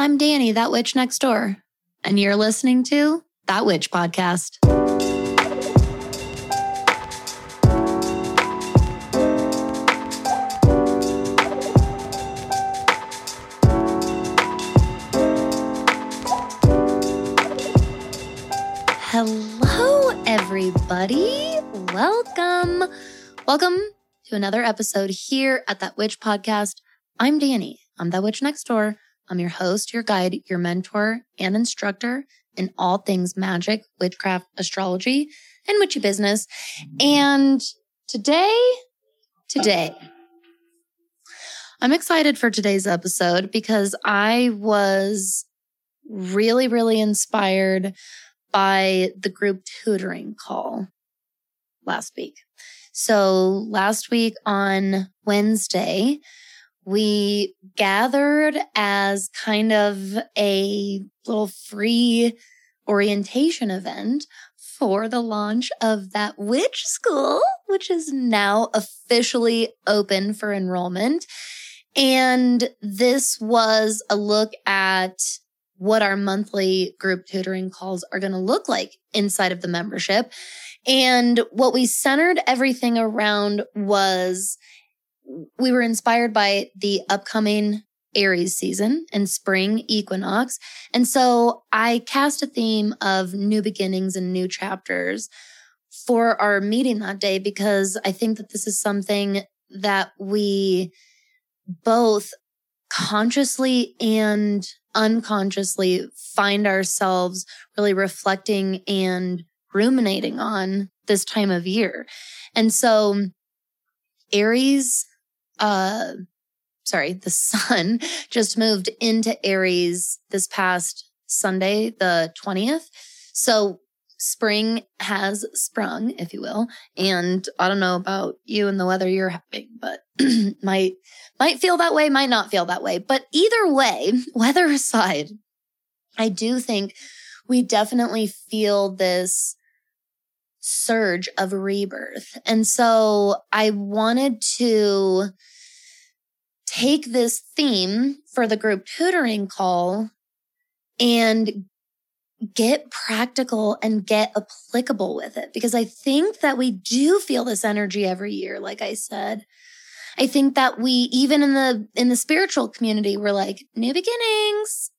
I'm Danny, that witch next door, and you're listening to That Witch Podcast. Hello, everybody. Welcome. Welcome to another episode here at That Witch Podcast. I'm Danny. I'm That Witch Next Door. I'm your host, your guide, your mentor, and instructor in all things magic, witchcraft, astrology, and witchy business. And today, today, I'm excited for today's episode because I was really, really inspired by the group tutoring call last week. So last week on Wednesday, we gathered as kind of a little free orientation event for the launch of that witch school, which is now officially open for enrollment. And this was a look at what our monthly group tutoring calls are going to look like inside of the membership. And what we centered everything around was we were inspired by the upcoming Aries season and spring equinox. And so I cast a theme of new beginnings and new chapters for our meeting that day because I think that this is something that we both consciously and unconsciously find ourselves really reflecting and ruminating on this time of year. And so Aries, uh, sorry, the sun just moved into Aries this past Sunday, the 20th. So spring has sprung, if you will. And I don't know about you and the weather you're having, but might, might feel that way, might not feel that way. But either way, weather aside, I do think we definitely feel this surge of rebirth. And so I wanted to take this theme for the group tutoring call and get practical and get applicable with it because I think that we do feel this energy every year like I said. I think that we even in the in the spiritual community we're like new beginnings.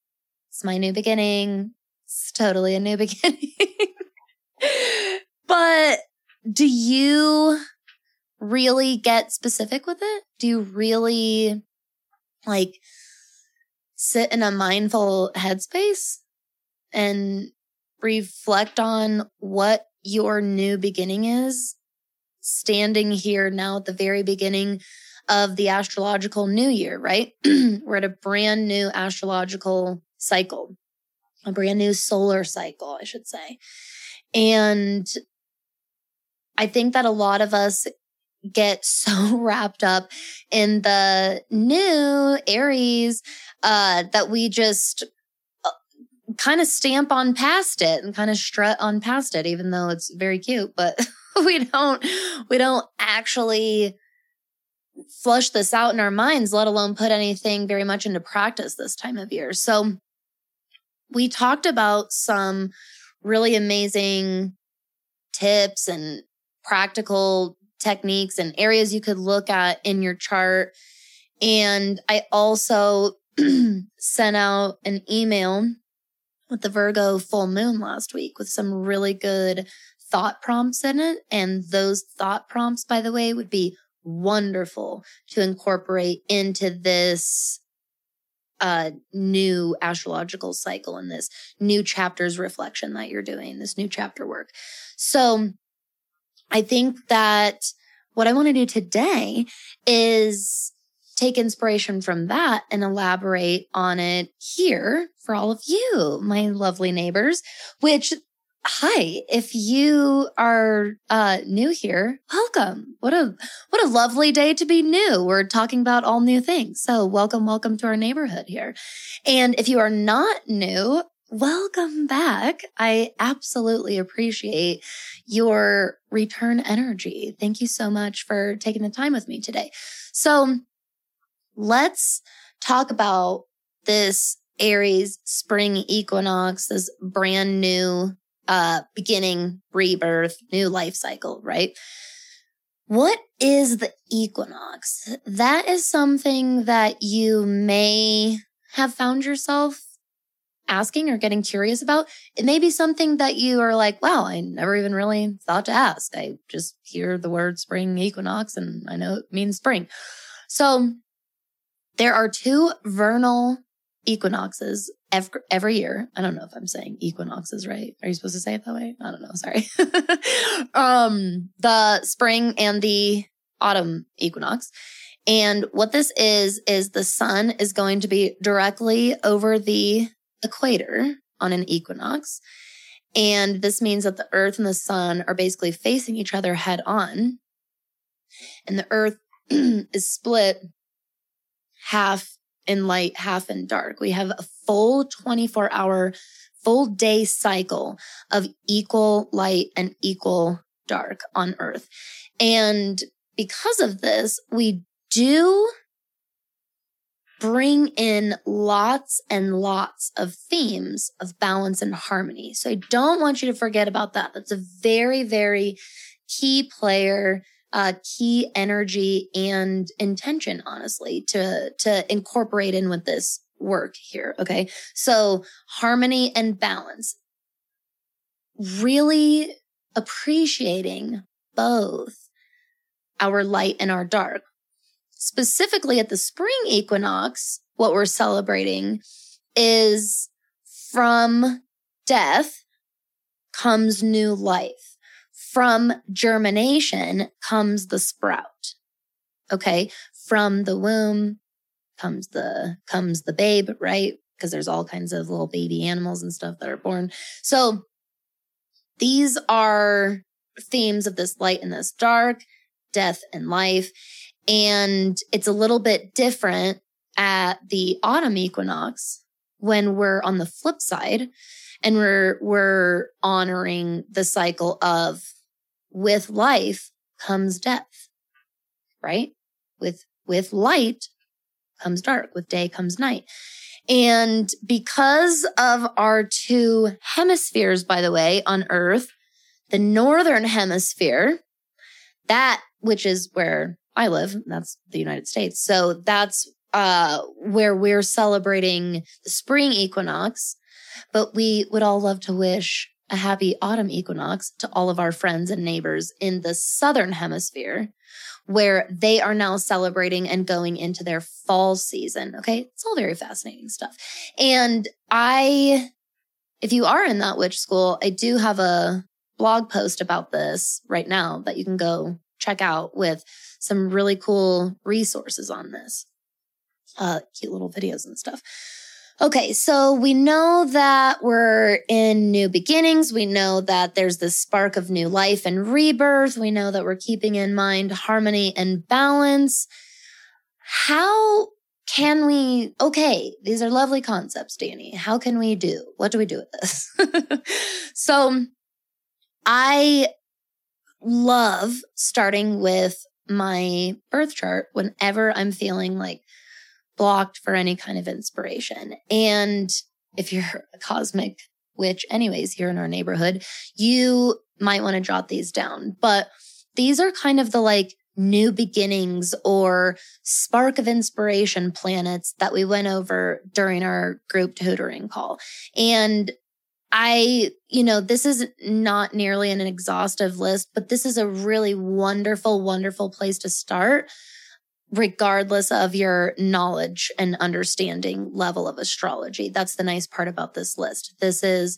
It's my new beginning. It's totally a new beginning. But do you really get specific with it? Do you really like sit in a mindful headspace and reflect on what your new beginning is, standing here now at the very beginning of the astrological new year, right? We're at a brand new astrological cycle, a brand new solar cycle, I should say. And I think that a lot of us get so wrapped up in the new Aries uh, that we just kind of stamp on past it and kind of strut on past it, even though it's very cute, but we don't, we don't actually flush this out in our minds, let alone put anything very much into practice this time of year. So we talked about some really amazing tips and practical techniques and areas you could look at in your chart. And I also sent out an email with the Virgo full moon last week with some really good thought prompts in it. And those thought prompts, by the way, would be wonderful to incorporate into this uh, new astrological cycle and this new chapter's reflection that you're doing, this new chapter work. So I think that what I want to do today is take inspiration from that and elaborate on it here for all of you, my lovely neighbors, which Hi, if you are uh, new here, welcome. What a what a lovely day to be new. We're talking about all new things. So, welcome, welcome to our neighborhood here. And if you are not new, welcome back. I absolutely appreciate your return energy. Thank you so much for taking the time with me today. So, let's talk about this Aries spring equinox, this brand new uh, beginning, rebirth, new life cycle, right? What is the equinox? That is something that you may have found yourself asking or getting curious about. It may be something that you are like, wow, I never even really thought to ask. I just hear the word spring equinox and I know it means spring. So there are two vernal equinoxes every, year. I don't know if I'm saying equinoxes right. Are you supposed to say it that way? I don't know. Sorry. um, the spring and the autumn equinox. And what this is, is the sun is going to be directly over the equator on an equinox. And this means that the earth and the sun are basically facing each other head on. And the earth is split half in light, half in dark. We have a full 24 hour, full day cycle of equal light and equal dark on earth. And because of this, we do bring in lots and lots of themes of balance and harmony. So I don't want you to forget about that. That's a very, very key player, uh, key energy and intention, honestly, to, to incorporate in with this work here. Okay. So harmony and balance, really appreciating both our light and our dark specifically at the spring equinox, what we're celebrating is from death comes new life. From germination comes the sprout. Okay. From the womb comes the, comes the babe, right? Because there's all kinds of little baby animals and stuff that are born. So these are themes of this light and this dark, death and life. And it's a little bit different at the autumn equinox when we're on the flip side and we're, we're honoring the cycle of with life comes death, right? With, with light comes dark, with day comes night. And because of our two hemispheres, by the way, on earth, the northern hemisphere, that which is where I live. That's the United States. So that's uh, where we're celebrating the spring equinox. But we would all love to wish a happy autumn equinox to all of our friends and neighbors in the southern hemisphere where they are now celebrating and going into their fall season. Okay. It's all very fascinating stuff. And I, if you are in that witch school, I do have a blog post about this right now that you can go check out with some really cool resources on this. Uh, cute little videos and stuff. Okay, so we know that we're in new beginnings. We know that there's this spark of new life and rebirth. We know that we're keeping in mind harmony and balance. How can we, okay, these are lovely concepts, Danny. How can we do? What do we do with this? so I love starting with my birth chart whenever I'm feeling like blocked for any kind of inspiration. And if you're a cosmic witch, anyways, here in our neighborhood, you might want to jot these down. But these are kind of the like new beginnings or spark of inspiration planets that we went over during our group tutoring call. And I, you know, this is not nearly an exhaustive list, but this is a really wonderful, wonderful place to start, regardless of your knowledge and understanding level of astrology. That's the nice part about this list. This is,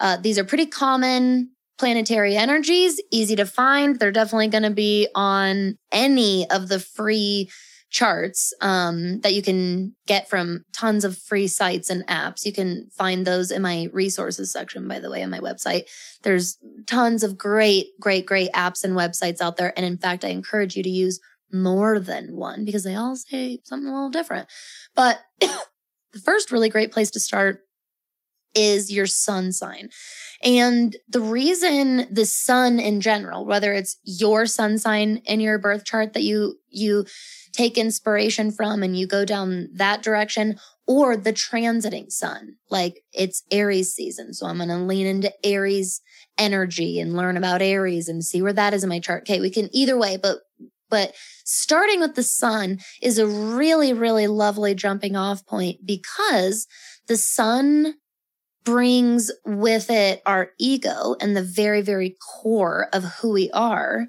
uh, these are pretty common planetary energies, easy to find. They're definitely going to be on any of the free charts um, that you can get from tons of free sites and apps. You can find those in my resources section, by the way, on my website. There's tons of great, great, great apps and websites out there. And in fact, I encourage you to use more than one because they all say something a little different. But the first really great place to start is your sun sign. And the reason the sun in general, whether it's your sun sign in your birth chart that you, you take inspiration from and you go down that direction, or the transiting sun. Like it's Aries season. So I'm going to lean into Aries energy and learn about Aries and see where that is in my chart. Okay. We can either way, but, but starting with the sun is a really, really lovely jumping off point because the sun brings with it our ego and the very, very core of who we are.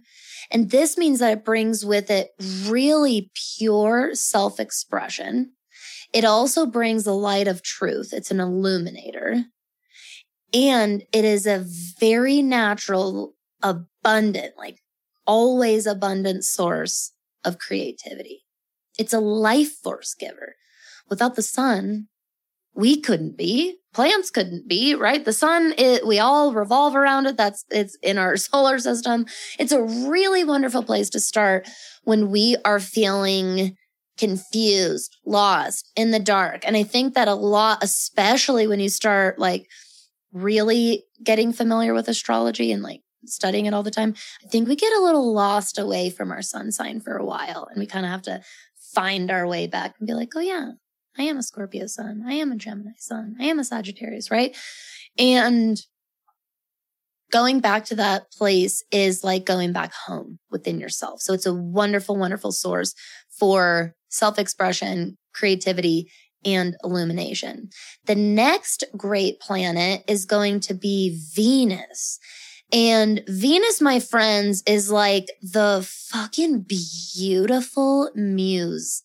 And this means that it brings with it really pure self expression it also brings the light of truth. It's an illuminator. And it is a very natural, abundant, like always abundant source of creativity. It's a life force giver. Without the sun, we couldn't be. Plants couldn't be, right? The sun, it, we all revolve around it. That's, it's in our solar system. It's a really wonderful place to start when we are feeling confused, lost, in the dark. And I think that a lot, especially when you start like really getting familiar with astrology and like studying it all the time, I think we get a little lost away from our sun sign for a while. And we kind of have to find our way back and be like, oh, yeah, I am a Scorpio sun. I am a Gemini sun. I am a Sagittarius, right? And going back to that place is like going back home within yourself. So it's a wonderful, wonderful source for self expression, creativity, and illumination. The next great planet is going to be Venus. And Venus, my friends, is like the fucking beautiful muse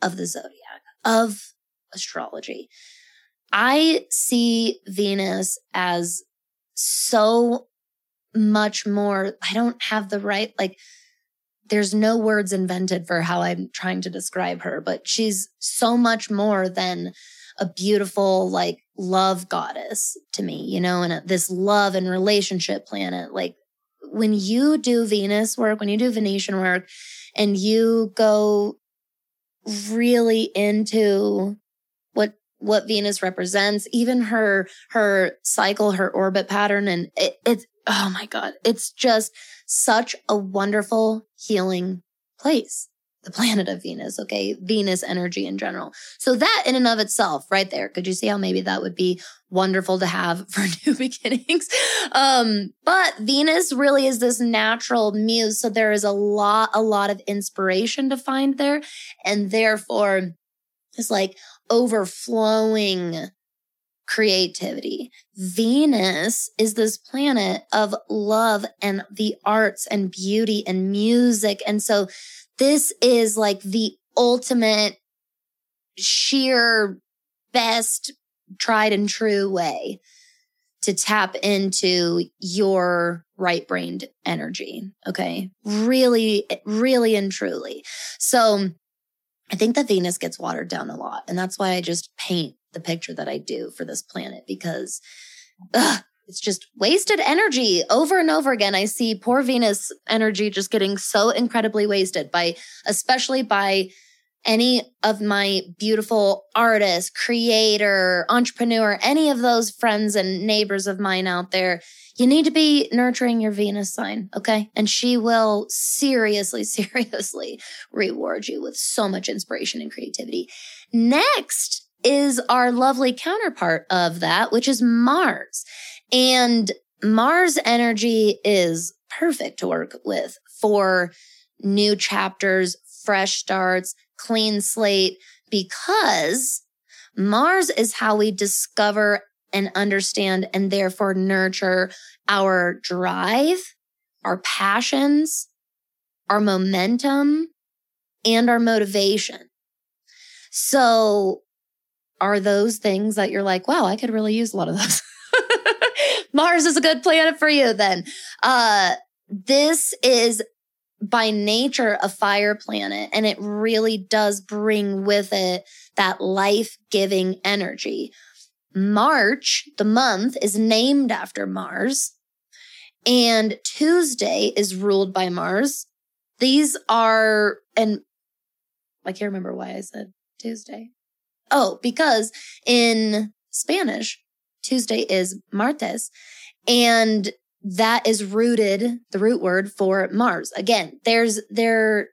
of the zodiac, of astrology. I see Venus as so much more. I don't have the right, like, there's no words invented for how I'm trying to describe her, but she's so much more than a beautiful, like, love goddess to me, you know, and this love and relationship planet. Like, when you do Venus work, when you do Venusian work, and you go really into what what Venus represents, even her her cycle, her orbit pattern, and it, it's oh my god, it's just such a wonderful healing place. The planet of Venus, okay? Venus energy in general. So that in and of itself, right there, could you see how maybe that would be wonderful to have for new beginnings? Um, but Venus really is this natural muse. So there is a lot, a lot of inspiration to find there. And therefore, it's like overflowing creativity. Venus is this planet of love and the arts and beauty and music. And so this is like the ultimate sheer best tried and true way to tap into your right brained energy. Okay. Really, really and truly. So I think that Venus gets watered down a lot. And that's why I just paint the picture that I do for this planet because ugh, it's just wasted energy over and over again. I see poor Venus energy just getting so incredibly wasted by, especially by any of my beautiful artists, creator, entrepreneur, any of those friends and neighbors of mine out there you need to be nurturing your Venus sign, okay? And she will seriously, seriously reward you with so much inspiration and creativity. Next is our lovely counterpart of that, which is Mars. And Mars energy is perfect to work with for new chapters, fresh starts, clean slate, because Mars is how we discover and understand and therefore nurture our drive, our passions, our momentum, and our motivation. So are those things that you're like, wow, I could really use a lot of those. Mars is a good planet for you then. Uh, this is by nature a fire planet and it really does bring with it that life giving energy. March, the month, is named after Mars, and Tuesday is ruled by Mars. These are, and I can't remember why I said Tuesday. Oh, because in Spanish, Tuesday is martes, and that is rooted, the root word for Mars. Again, there's, there,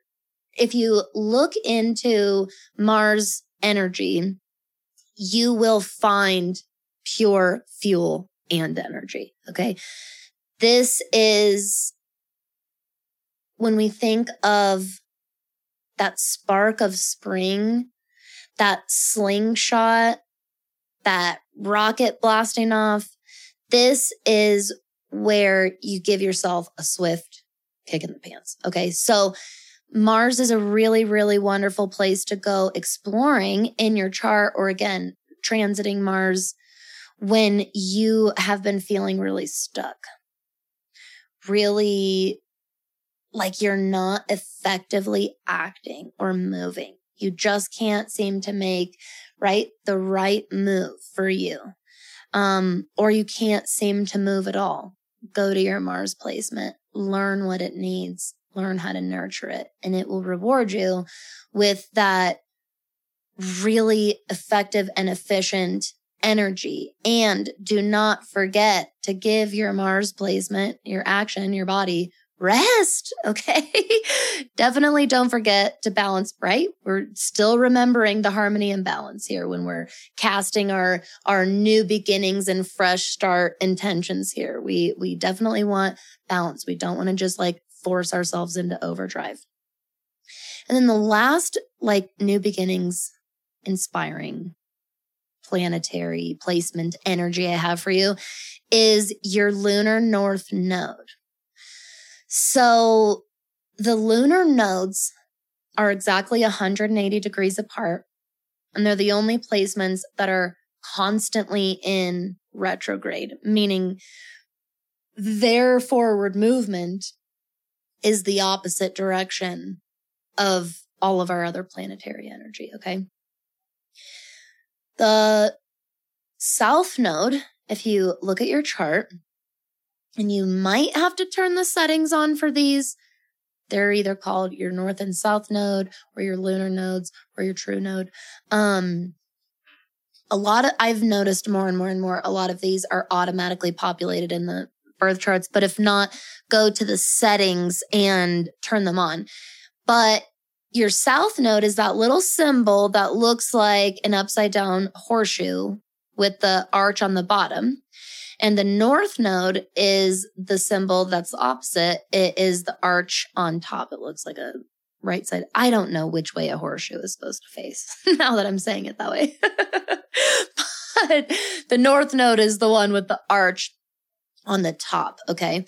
if you look into Mars energy, you will find pure fuel and energy. Okay. This is when we think of that spark of spring, that slingshot, that rocket blasting off. This is where you give yourself a swift kick in the pants. Okay. So Mars is a really, really wonderful place to go exploring in your chart or again, transiting Mars when you have been feeling really stuck, really like you're not effectively acting or moving. You just can't seem to make right the right move for you. Um, or you can't seem to move at all. Go to your Mars placement, learn what it needs, learn how to nurture it, and it will reward you with that really effective and efficient energy. And do not forget to give your Mars placement, your action, your body rest. Okay. Definitely don't forget to balance, right? We're still remembering the harmony and balance here when we're casting our, our new beginnings and fresh start intentions here. We, we definitely want balance. We don't want to just like force ourselves into overdrive. And then the last like new beginnings inspiring planetary placement energy I have for you is your lunar north node. So the lunar nodes are exactly 180 degrees apart, and they're the only placements that are constantly in retrograde, meaning their forward movement is the opposite direction of all of our other planetary energy. Okay. The south node, if you look at your chart, and you might have to turn the settings on for these. They're either called your north and south node or your lunar nodes or your true node. Um, a lot of, I've noticed more and more and more, a lot of these are automatically populated in the birth charts. But if not, go to the settings and turn them on. But your south node is that little symbol that looks like an upside down horseshoe with the arch on the bottom. And the north node is the symbol that's opposite. It is the arch on top. It looks like a right side. I don't know which way a horseshoe is supposed to face now that I'm saying it that way. but the north node is the one with the arch on the top. Okay.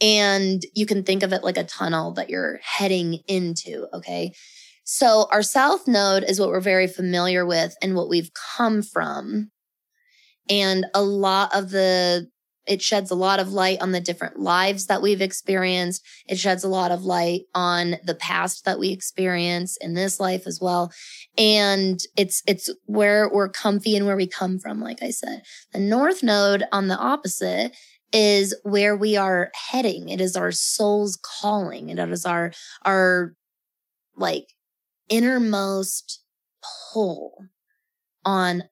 And you can think of it like a tunnel that you're heading into. Okay. So our south node is what we're very familiar with and what we've come from and a lot of the, it sheds a lot of light on the different lives that we've experienced. It sheds a lot of light on the past that we experience in this life as well. And it's, it's where we're comfy and where we come from. Like I said, the north node on the opposite is where we are heading. It is our soul's calling. It is our, our like innermost pull on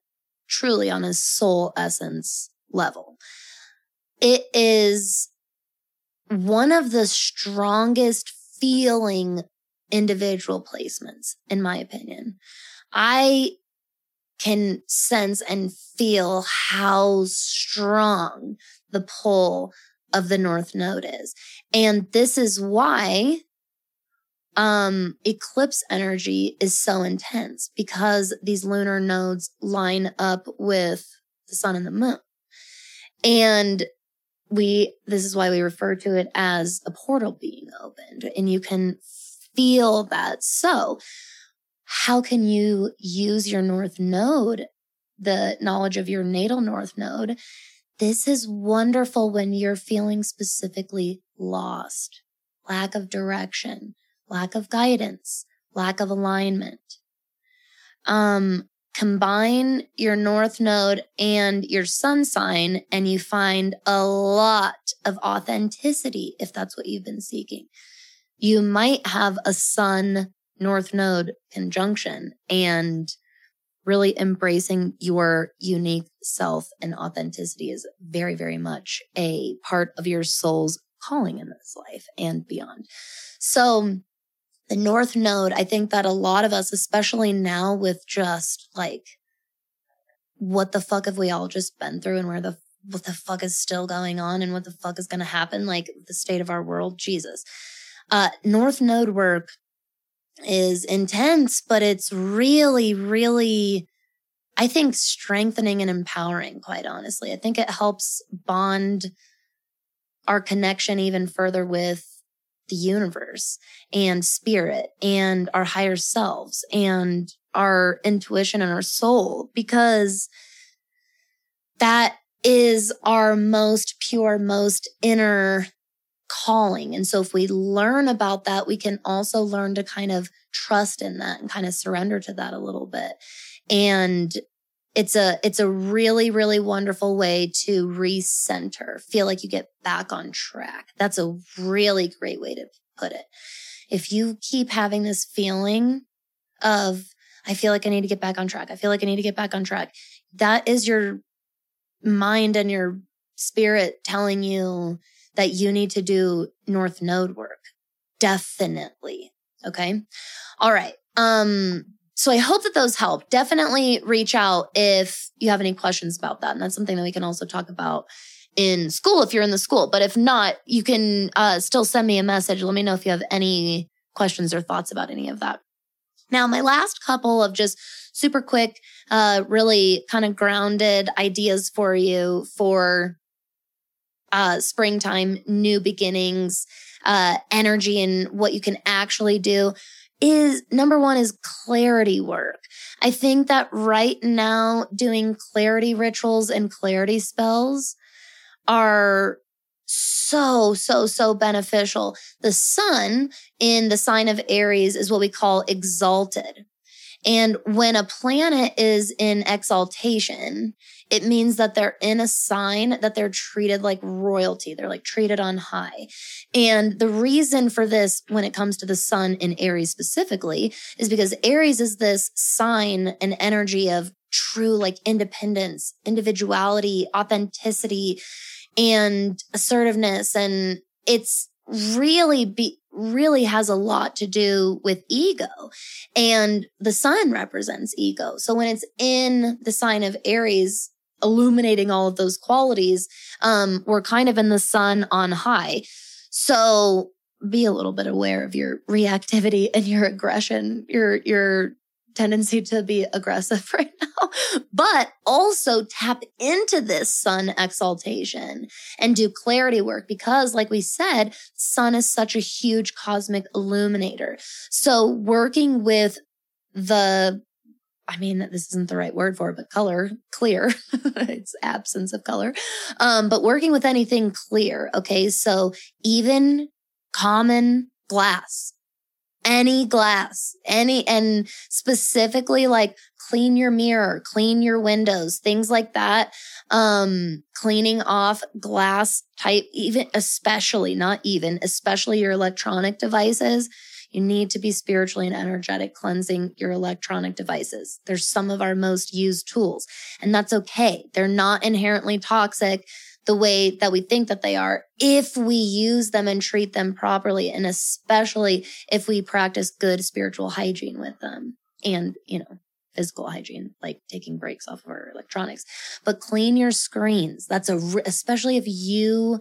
truly on a soul essence level. It is one of the strongest feeling individual placements, in my opinion. I can sense and feel how strong the pull of the North Node is. And this is why um, eclipse energy is so intense because these lunar nodes line up with the sun and the moon. And we, this is why we refer to it as a portal being opened and you can feel that. So how can you use your north node, the knowledge of your natal north node? This is wonderful when you're feeling specifically lost, lack of direction, lack of guidance, lack of alignment. Um, combine your north node and your sun sign and you find a lot of authenticity if that's what you've been seeking. You might have a sun north node conjunction and really embracing your unique self and authenticity is very, very much a part of your soul's calling in this life and beyond. So the North Node, I think that a lot of us, especially now with just like what the fuck have we all just been through and where the what the fuck is still going on and what the fuck is going to happen like the state of our world? Jesus. Uh north node work is intense but it's really really i think strengthening and empowering quite honestly. I think it helps bond our connection even further with the universe and spirit and our higher selves and our intuition and our soul because that is our most pure, most inner calling. And so if we learn about that, we can also learn to kind of trust in that and kind of surrender to that a little bit. And it's a it's a really really wonderful way to recenter feel like you get back on track. That's a really great way to put it. If you keep having this feeling of i feel like i need to get back on track. I feel like i need to get back on track that is your mind and your spirit telling you that you need to do north node work. Definitely. Okay? All right. Um so I hope that those help. Definitely reach out if you have any questions about that. And that's something that we can also talk about in school if you're in the school. But if not, you can uh, still send me a message. Let me know if you have any questions or thoughts about any of that. Now, my last couple of just super quick, uh, really kind of grounded ideas for you for uh, springtime, new beginnings, uh, energy, and what you can actually do is number one is clarity work. I think that right now doing clarity rituals and clarity spells are so, so, so beneficial. The sun in the sign of Aries is what we call exalted. And when a planet is in exaltation, it means that they're in a sign that they're treated like royalty. They're like treated on high. And the reason for this, when it comes to the sun in Aries specifically, is because Aries is this sign and energy of true like independence, individuality, authenticity, and assertiveness. And it's really be really has a lot to do with ego. And the sun represents ego. So when it's in the sign of Aries, illuminating all of those qualities, um, we're kind of in the sun on high. So be a little bit aware of your reactivity and your aggression, your, your tendency to be aggressive right now, but also tap into this sun exaltation and do clarity work because, like we said, sun is such a huge cosmic illuminator. So working with the I mean, this isn't the right word for it, but color, clear. it's absence of color. Um, but working with anything clear. Okay. So even common glass, any glass, any, and specifically like clean your mirror, clean your windows, things like that. Um, cleaning off glass type, even, especially, not even, especially your electronic devices. You need to be spiritually and energetic cleansing your electronic devices. They're some of our most used tools and that's okay. They're not inherently toxic the way that we think that they are if we use them and treat them properly. And especially if we practice good spiritual hygiene with them and, you know, physical hygiene, like taking breaks off of our electronics, but clean your screens. That's a, especially if you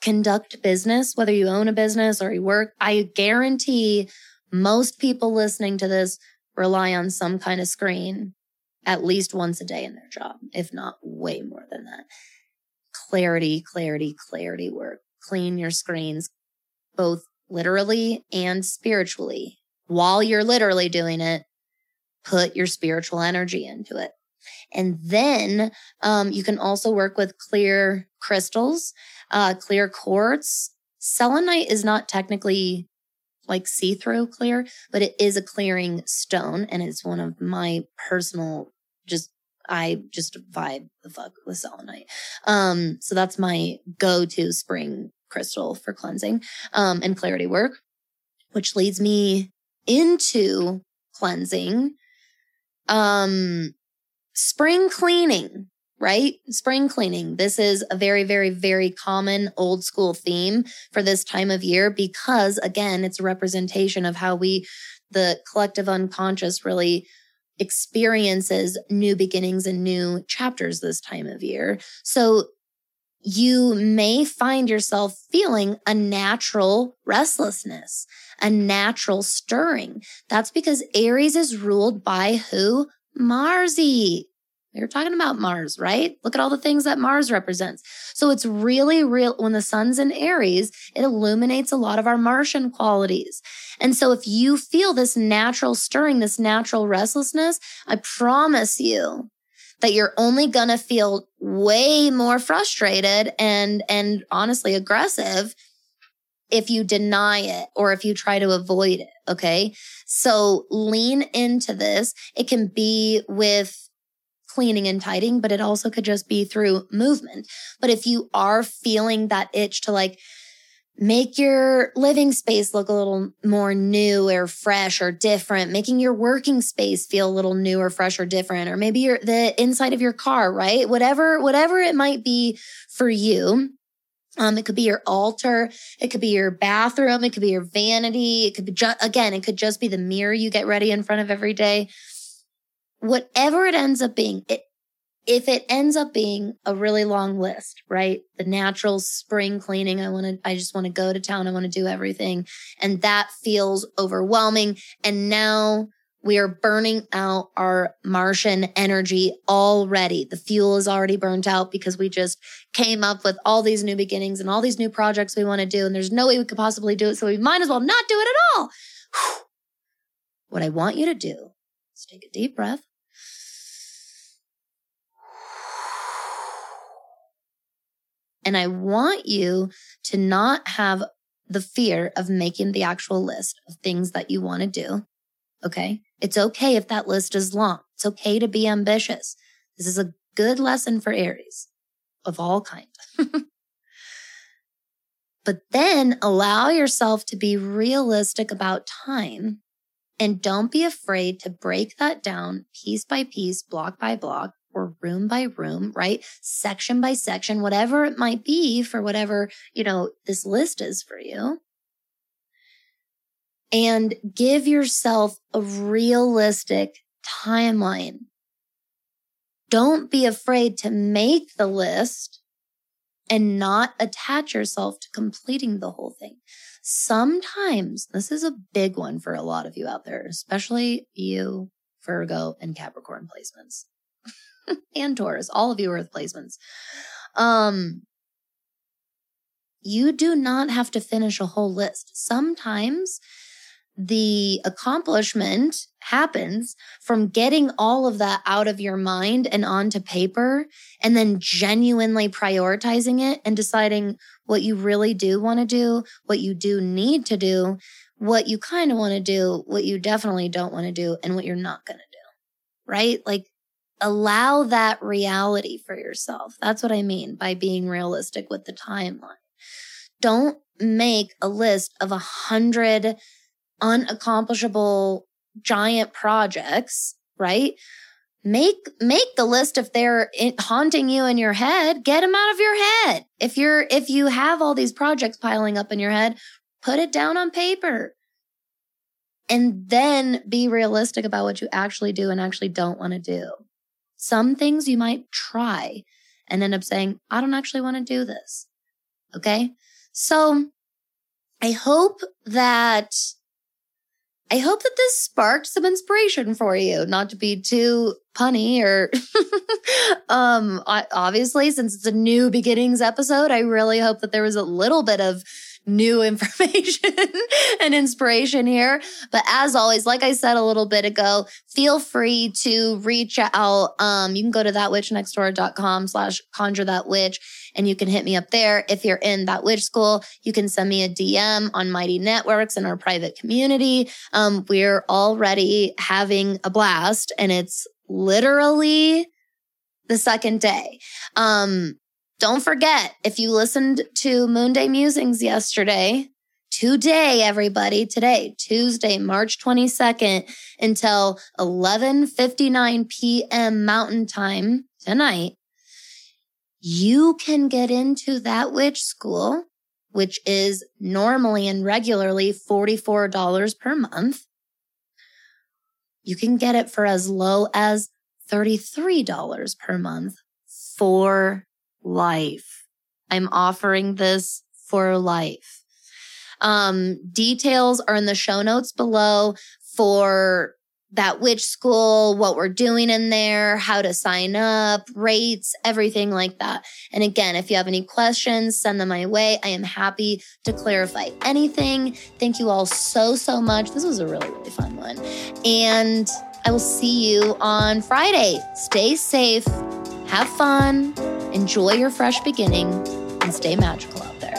conduct business, whether you own a business or you work, I guarantee most people listening to this rely on some kind of screen at least once a day in their job, if not way more than that clarity, clarity, clarity work. Clean your screens, both literally and spiritually. While you're literally doing it, put your spiritual energy into it. And then um, you can also work with clear crystals, uh, clear quartz. Selenite is not technically like see through clear, but it is a clearing stone. And it's one of my personal just I just vibe the fuck with selenite. Um, so that's my go-to spring crystal for cleansing, um, and clarity work, which leads me into cleansing. Um, spring cleaning, right? Spring cleaning. This is a very, very, very common old school theme for this time of year because again, it's a representation of how we, the collective unconscious really experiences new beginnings and new chapters this time of year. So you may find yourself feeling a natural restlessness, a natural stirring. That's because Aries is ruled by who? Marsy. We are talking about Mars, right? Look at all the things that Mars represents. So it's really real. When the sun's in Aries, it illuminates a lot of our Martian qualities. And so if you feel this natural stirring, this natural restlessness, I promise you that you're only going to feel way more frustrated and, and honestly aggressive if you deny it or if you try to avoid it. Okay. So lean into this. It can be with cleaning and tidying, but it also could just be through movement. But if you are feeling that itch to like, make your living space look a little more new or fresh or different, making your working space feel a little new or fresh or different, or maybe your the inside of your car, right? Whatever, whatever it might be for you. Um, it could be your altar. It could be your bathroom. It could be your vanity. It could be just, again, it could just be the mirror you get ready in front of every day. Whatever it ends up being, it if it ends up being a really long list, right? The natural spring cleaning, I want to, I just want to go to town. I want to do everything. And that feels overwhelming. And now we are burning out our Martian energy already. The fuel is already burnt out because we just came up with all these new beginnings and all these new projects we want to do. And there's no way we could possibly do it. So we might as well not do it at all. What I want you to do is take a deep breath And I want you to not have the fear of making the actual list of things that you want to do. Okay. It's okay if that list is long. It's okay to be ambitious. This is a good lesson for Aries of all kinds. but then allow yourself to be realistic about time and don't be afraid to break that down piece by piece, block by block, or room by room, right? Section by section, whatever it might be for whatever, you know, this list is for you. And give yourself a realistic timeline. Don't be afraid to make the list and not attach yourself to completing the whole thing. Sometimes this is a big one for a lot of you out there, especially you, Virgo and Capricorn placements. and Taurus, all of you Earth placements. Um, you do not have to finish a whole list. Sometimes the accomplishment happens from getting all of that out of your mind and onto paper and then genuinely prioritizing it and deciding what you really do want to do, what you do need to do, what you kind of want to do, what you definitely don't want to do, and what you're not going to do. Right? Like allow that reality for yourself. That's what I mean by being realistic with the timeline. Don't make a list of a hundred unaccomplishable giant projects, right? Make, make the list if they're haunting you in your head, get them out of your head. If you're, if you have all these projects piling up in your head, put it down on paper and then be realistic about what you actually do and actually don't want to do. Some things you might try and end up saying, I don't actually want to do this. Okay. So I hope that I hope that this sparked some inspiration for you, not to be too punny or, um, obviously, since it's a new beginnings episode, I really hope that there was a little bit of new information and inspiration here. But as always, like I said a little bit ago, feel free to reach out. Um, you can go to thatwitchnextdoor.com slash conjure that witch and you can hit me up there. If you're in that witch school, you can send me a DM on Mighty Networks in our private community. Um, we're already having a blast and it's literally the second day. Um, don't forget, if you listened to Moonday Musings yesterday, today, everybody, today, Tuesday, March 22nd until 11:59 p.m. Mountain Time tonight, you can get into that witch school, which is normally and regularly $44 per month you can get it for as low as $33 per month for life. I'm offering this for life. Um, details are in the show notes below for that witch school, what we're doing in there, how to sign up, rates, everything like that. And again, if you have any questions, send them my way. I am happy to clarify anything. Thank you all so, so much. This was a really, really fun one. And I will see you on Friday. Stay safe, have fun, enjoy your fresh beginning, and stay magical out there.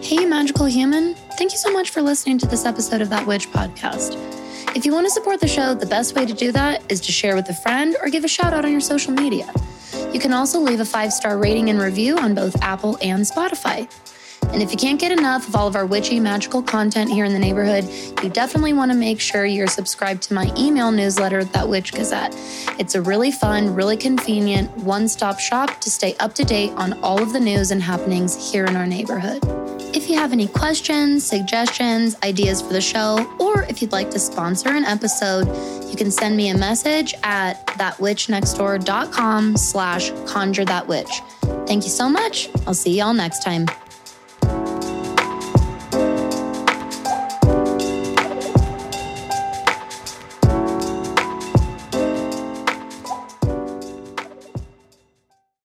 Hey, magical human. Thank you so much for listening to this episode of That Witch podcast. If you want to support the show, the best way to do that is to share with a friend or give a shout out on your social media. You can also leave a five star rating and review on both Apple and Spotify. And if you can't get enough of all of our witchy magical content here in the neighborhood, you definitely want to make sure you're subscribed to my email newsletter, That Witch Gazette. It's a really fun, really convenient one stop shop to stay up to date on all of the news and happenings here in our neighborhood. If you have any questions, suggestions, ideas for the show, or if you'd like to sponsor an episode, you can send me a message at thatwitchnextdoor.com slash conjure that witch. Thank you so much. I'll see y'all next time.